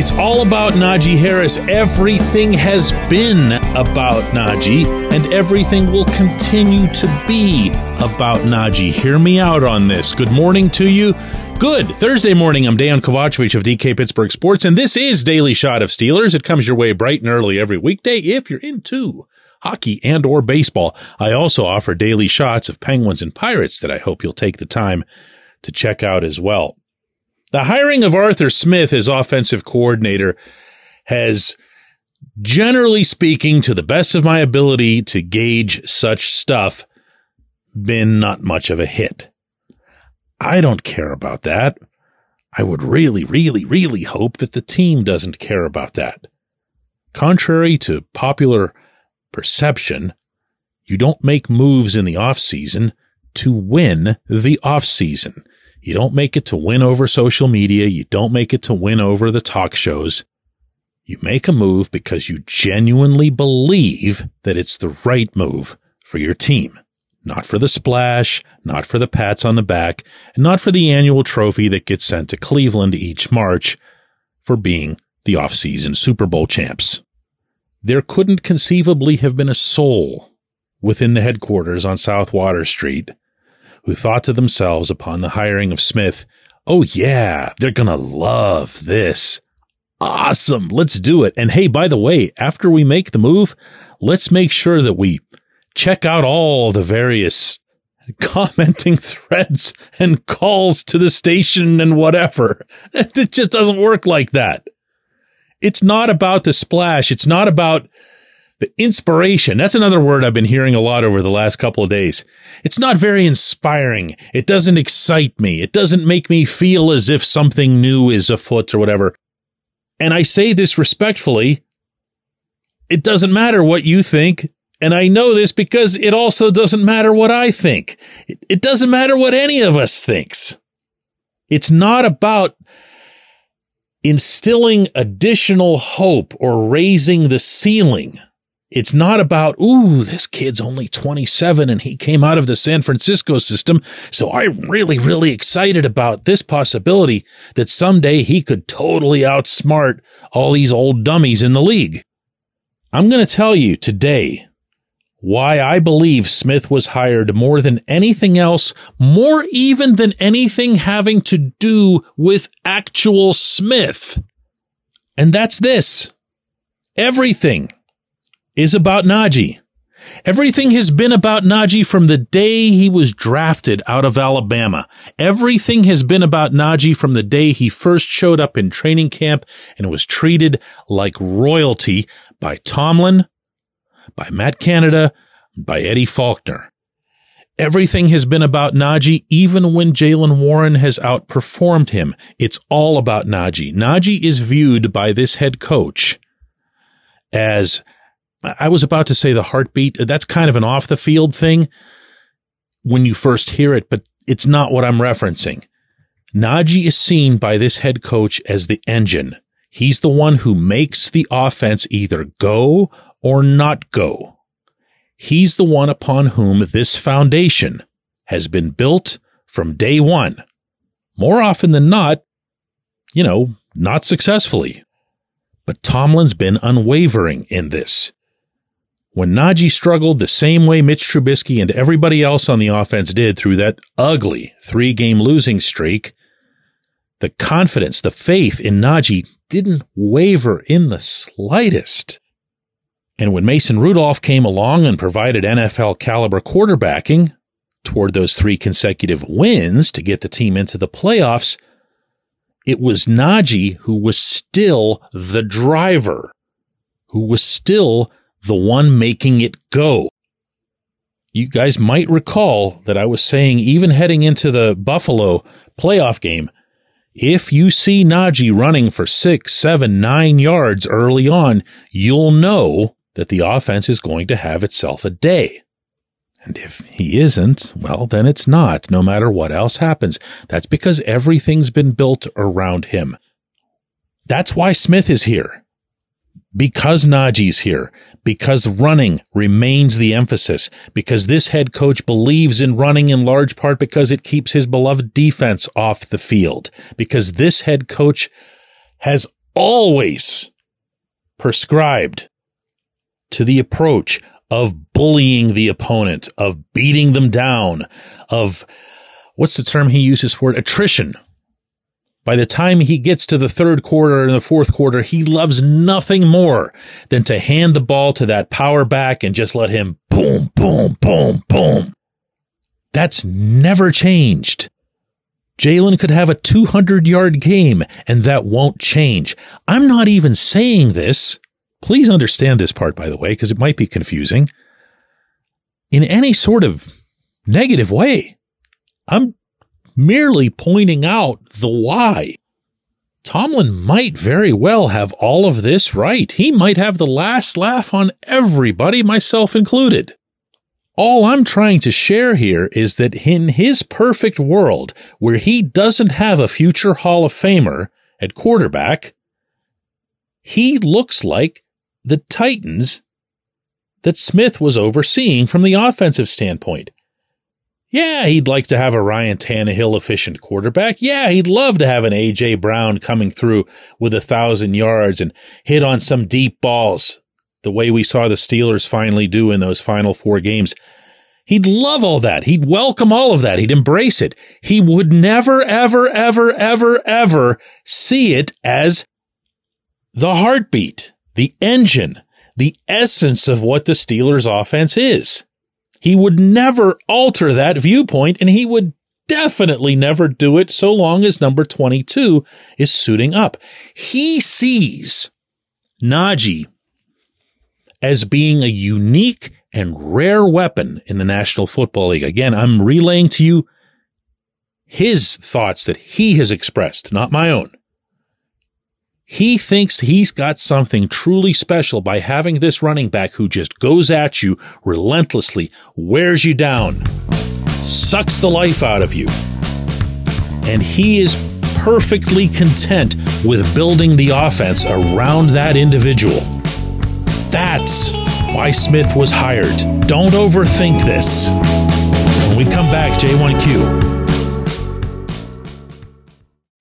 It's all about Najee Harris. Everything has been about Najee, and everything will continue to be about Najee. Hear me out on this. Good morning to you. Good Thursday morning. I'm Dejan Kovacevic of DK Pittsburgh Sports, and this is Daily Shot of Steelers. It comes your way bright and early every weekday if you're into hockey and or baseball. I also offer daily shots of Penguins and Pirates that I hope you'll take the time to check out as well. The hiring of Arthur Smith as offensive coordinator has, generally speaking, to the best of my ability to gauge such stuff, been not much of a hit. I don't care about that. I would really, really, really hope that the team doesn't care about that. Contrary to popular perception, you don't make moves in the off season to win the off season. You don't make it to win over social media. You don't make it to win over the talk shows. You make a move because you genuinely believe that it's the right move for your team. Not for the splash, not for the pats on the back, and not for the annual trophy that gets sent to Cleveland each March for being the offseason Super Bowl champs. There couldn't conceivably have been a soul within the headquarters on South Water Street who thought to themselves upon the hiring of Smith, oh yeah, they're to love this. Awesome. Let's do it. And hey, by the way, after we make the move, let's make sure that we check out all the various commenting threads and calls to the station and whatever. It just doesn't work like that. It's not about the splash. It's not about the inspiration. That's another word I've been hearing a lot over the last couple of days. It's not very inspiring. It doesn't excite me. It doesn't make me feel as if something new is afoot or whatever. And I say this respectfully. It doesn't matter what you think. And I know this because it also doesn't matter what I think. It, doesn't matter what any of us thinks. It's not about instilling additional hope or raising the ceiling it's not about, ooh, this kid's only 27 and he came out of the San Francisco system. So I'm really, really excited about this possibility that someday he could totally outsmart all these old dummies in the league. I'm going to tell you today why I believe Smith was hired more than anything else, more even than anything having to do with actual Smith. And that's this. Everything is about Najee. Everything has been about Najee from the day he was drafted out of Alabama. Everything has been about Najee from the day he first showed up in training camp and was treated like royalty by Tomlin, by Matt Canada, by Eddie Faulkner. Everything has been about Najee, even when Jaylen Warren has outperformed him. It's all about Najee. Najee is viewed by this head coach as I was about to say the heartbeat. That's kind of an off the field thing when you first hear it, but it's not what I'm referencing. Najee is seen by this head coach as the engine. He's the one who makes the offense either go or not go. He's the one upon whom this foundation has been built from day one. More often than not, you know, not successfully. But Tomlin's been unwavering in this. When Najee struggled the same way Mitch Trubisky and everybody else on the offense did through that ugly three game losing streak, the confidence, the faith in Najee didn't waver in the slightest. And when Mason Rudolph came along and provided NFL caliber quarterbacking toward those three consecutive wins to get the team into the playoffs, it was Najee who was still the driver, who was still the one making it go. You guys might recall that I was saying, even heading into the Buffalo playoff game, if you see Najee running for six, seven, nine yards early on, you'll know that the offense is going to have itself a day. And if he isn't, well, then it's not, no matter what else happens. That's because everything's been built around him. That's why Smith is here because Najee's here, because running remains the emphasis, because this head coach believes in running in large part because it keeps his beloved defense off the field, because this head coach has always prescribed to the approach of bullying the opponent, of beating them down, of what's the term he uses for it? Attrition. By the time he gets to the third quarter and the fourth quarter, he loves nothing more than to hand the ball to that power back and just let him boom, boom, boom, boom. That's never changed. Jaylen could have a 200 yard game and that won't change. I'm not even saying this. Please understand this part, by the way, because it might be confusing. In any sort of negative way. I'm merely pointing out the why. Tomlin might very well have all of this right. He might have the last laugh on everybody, myself included. All I'm trying to share here is that in his perfect world, where he doesn't have a future Hall of Famer at quarterback, he looks like the Titans that Smith was overseeing from the offensive standpoint. Yeah, he'd like to have a Ryan Tannehill efficient quarterback. Yeah, he'd love to have an A.J. Brown coming through with a thousand yards and hit on some deep balls the way we saw the Steelers finally do in those final four games. He'd love all that. He'd welcome all of that. He'd embrace it. He would never, ever, ever, ever, ever see it as the heartbeat, the engine, the essence of what the Steelers offense is. He would never alter that viewpoint and he would definitely never do it so long as number 22 is suiting up. He sees Najee as being a unique and rare weapon in the National Football League. Again, I'm relaying to you his thoughts that he has expressed, not my own. He thinks he's got something truly special by having this running back who just goes at you relentlessly, wears you down, sucks the life out of you. And he is perfectly content with building the offense around that individual. That's why Smith was hired. Don't overthink this. When we come back, J1Q.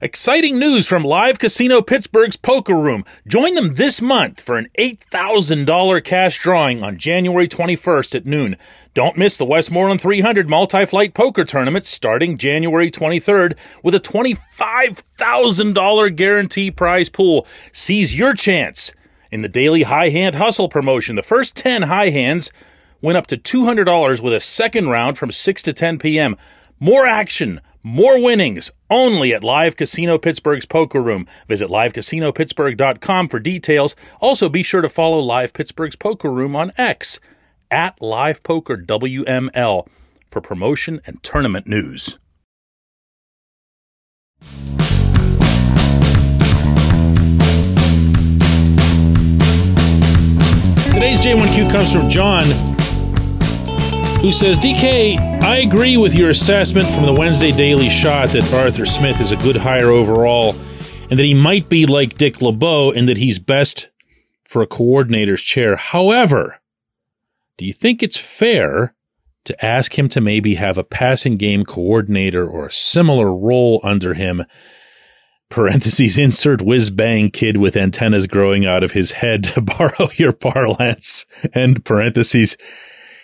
Exciting news from Live Casino Pittsburgh's Poker Room. Join them this month for an $8,000 cash drawing on January 21st at noon. Don't miss the Westmoreland 300 multi-flight poker tournament starting January 23rd with a $25,000 guarantee prize pool. Seize your chance in the daily high hand hustle promotion. The first 10 high hands went up to $200 with a second round from 6 to 10 p.m. More action more winnings only at Live Casino Pittsburgh's Poker Room. Visit livecasino.pittsburgh.com for details. Also, be sure to follow Live Pittsburgh's Poker Room on X at Live Poker WML for promotion and tournament news. Today's J1Q comes from John who says, DK, I agree with your assessment from the Wednesday Daily Shot that Arthur Smith is a good hire overall and that he might be like Dick LeBeau and that he's best for a coordinator's chair. However, do you think it's fair to ask him to maybe have a passing game coordinator or a similar role under him? Parentheses, insert whiz bang kid with antennas growing out of his head to borrow your parlance. And parentheses,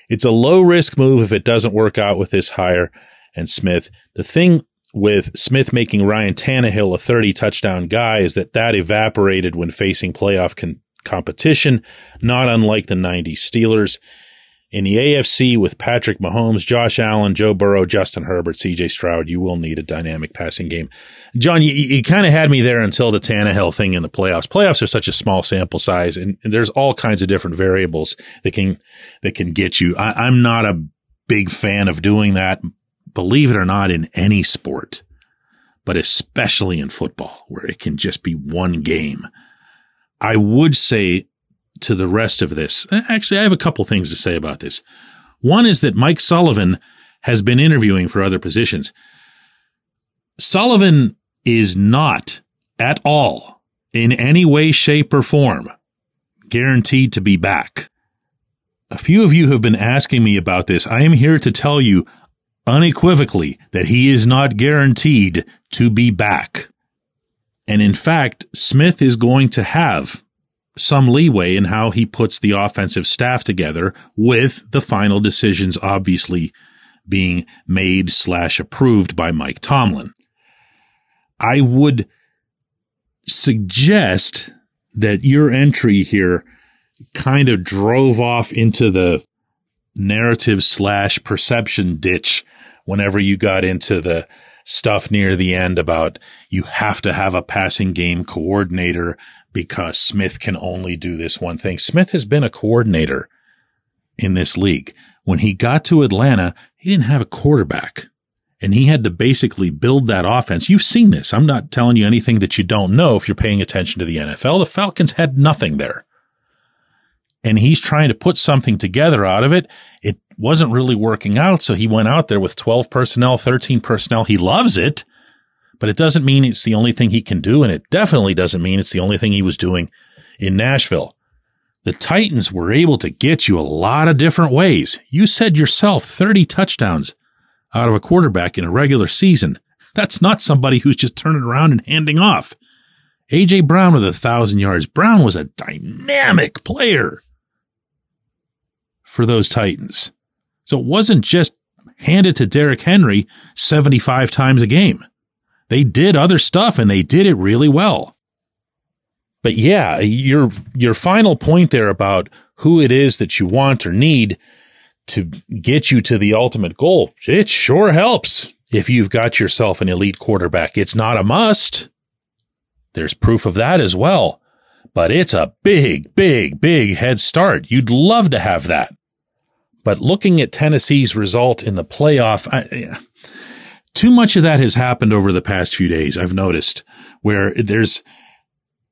it's a low risk move if it doesn't work out with this hire and Smith. The thing with Smith making Ryan Tannehill a 30 touchdown guy is that that evaporated when facing playoff con- competition, not unlike the 90s Steelers. In the AFC with Patrick Mahomes, Josh Allen, Joe Burrow, Justin Herbert, CJ Stroud, you will need a dynamic passing game. John, you, you kind of had me there until the Tannehill thing in the playoffs. Playoffs are such a small sample size, and, and there's all kinds of different variables that can that can get you. I, I'm not a big fan of doing that, believe it or not, in any sport, but especially in football, where it can just be one game. I would say to the rest of this. Actually, I have a couple things to say about this. One is that Mike Sullivan has been interviewing for other positions. Sullivan is not at all in any way, shape, or form guaranteed to be back. A few of you have been asking me about this. I am here to tell you unequivocally that he is not guaranteed to be back. And in fact, Smith is going to have some leeway in how he puts the offensive staff together with the final decisions obviously being made slash approved by Mike Tomlin. I would suggest that your entry here kind of drove off into the narrative slash perception ditch whenever you got into the stuff near the end about you have to have a passing game coordinator because Smith can only do this one thing. Smith has been a coordinator in this league. When he got to Atlanta, he didn't have a quarterback and he had to basically build that offense. You've seen this. I'm not telling you anything that you don't know if you're paying attention to the NFL. The Falcons had nothing there. And he's trying to put something together out of it. It wasn't really working out. So he went out there with 12 personnel, 13 personnel. He loves it, but it doesn't mean it's the only thing he can do. And it definitely doesn't mean it's the only thing he was doing in Nashville. The Titans were able to get you a lot of different ways. You said yourself 30 touchdowns out of a quarterback in a regular season. That's not somebody who's just turning around and handing off. A.J. Brown with a thousand yards. Brown was a dynamic player for those Titans. So it wasn't just handed to Derrick Henry 75 times a game. They did other stuff and they did it really well. But yeah, your your final point there about who it is that you want or need to get you to the ultimate goal. It sure helps if you've got yourself an elite quarterback. It's not a must. There's proof of that as well. But it's a big, big, big head start. You'd love to have that. But looking at Tennessee's result in the playoff, I, too much of that has happened over the past few days, I've noticed, where there's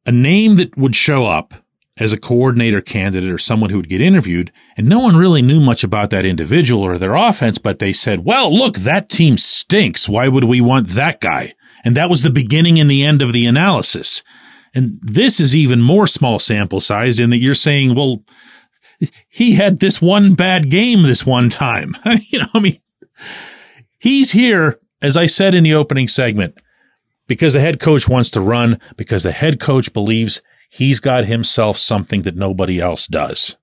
a name that would show up as a coordinator candidate or someone who would get interviewed, and no one really knew much about that individual or their offense, but they said, well, look, that team stinks. Why would we want that guy? And that was the beginning and the end of the analysis. And this is even more small sample size in that you're saying, well, he had this one bad game this one time. you know, I mean, he's here, as I said in the opening segment, because the head coach wants to run, because the head coach believes he's got himself something that nobody else does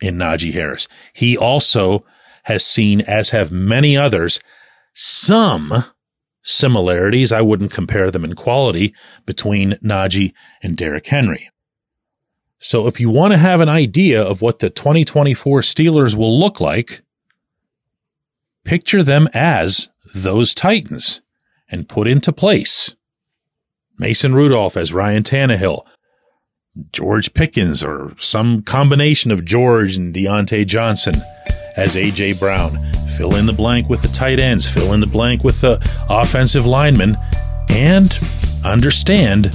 in Najee Harris. He also has seen, as have many others, some similarities. I wouldn't compare them in quality between Najee and Derrick Henry. So if you want to have an idea of what the 2024 Steelers will look like, picture them as those Titans and put into place Mason Rudolph as Ryan Tannehill, George Pickens or some combination of George and Diontae Johnson as A.J. Brown. Fill in the blank with the tight ends, fill in the blank with the offensive linemen, and understand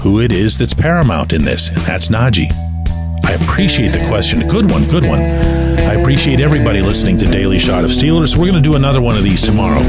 who it is that's paramount in this, and that's Najee. I appreciate the question. Good one, good one. I appreciate everybody listening to Daily Shot of Steelers. We're going to do another one of these tomorrow.